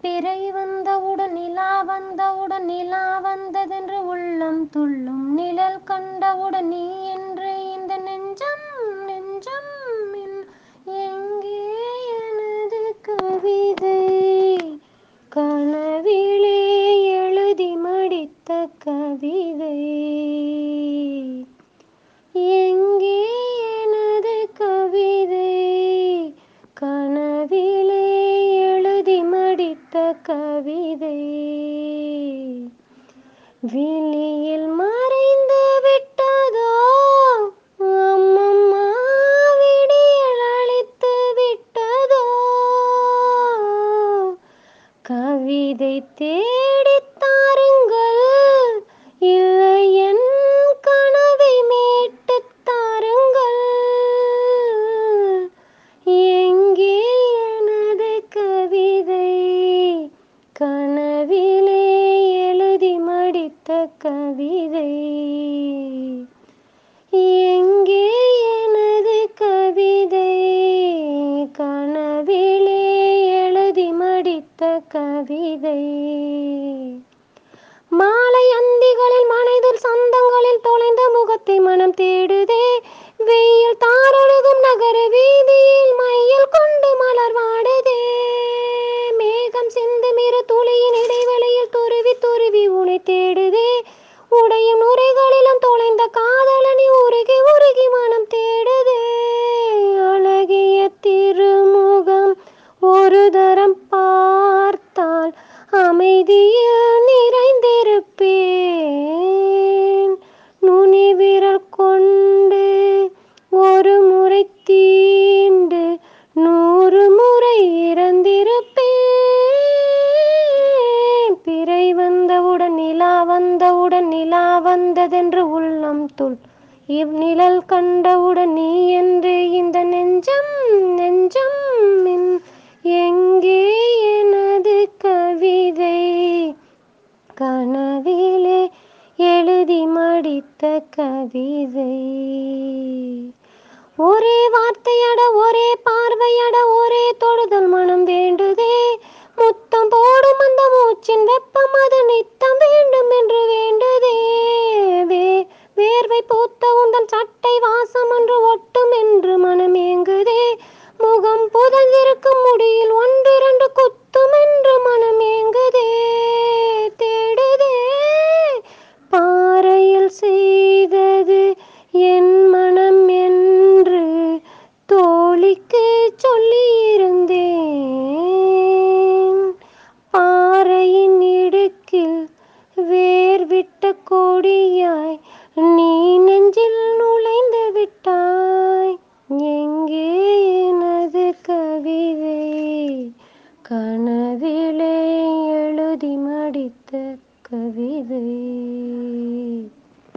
பிறை வந்தவுடன் நிலா வந்தவுடன் நிலா வந்ததென்று உள்ளம் துள்ளும் நிழல் கண்டவுடன் நீ என்று இந்த நெஞ்சம் நெஞ்சம் எங்கே எனது கவிதை? கனவிலே எழுதி மடித்த கவிதை. கவிதை விழியில் மறைந்து விட்டதோ? அம்மம்மா விடியல் அழித்து விட்டதோ? கவிதை தேடி மடித்த கவிதை. எங்கே எனது கவிதை? கனவிலே எழுதி மடித்த கவிதை. மாலை அந்திகளில் மனைதில் சந்தங்களில் தொலைந்த முக உடையும் நுரைகளிலும் தொலைந்த காதலனை உருகி உருகி மனம் தேடுதே. அழகிய திருமுகம் ஒரு தரம் பார்த்தால் அமைதியில் நிறைந்திருப்பேன். நுனி விரல் கொண்டு ஒரு முறை தீண்டு நூறு முறை இறந்திருப்பேன். பிறை வந்தவுடன் நிலா வந்த கண்டவுடன் நிலா வந்ததென்று உள்ளம் துள். இவ்நிழல் கண்டவுடன் நீ என்று இந்த நெஞ்சம் நெஞ்சம் எங்கே எனது கவிதை? கனவிலே எழுதி மடித்த கவிதை. ஒரே வார்த்தையட ஒரே பார்வையட ஒரே தொடுதல் மனம் வேண்டுதே. முத்தம் போடும் அந்த மூச்சின் வெப்பம் அது நித்தம்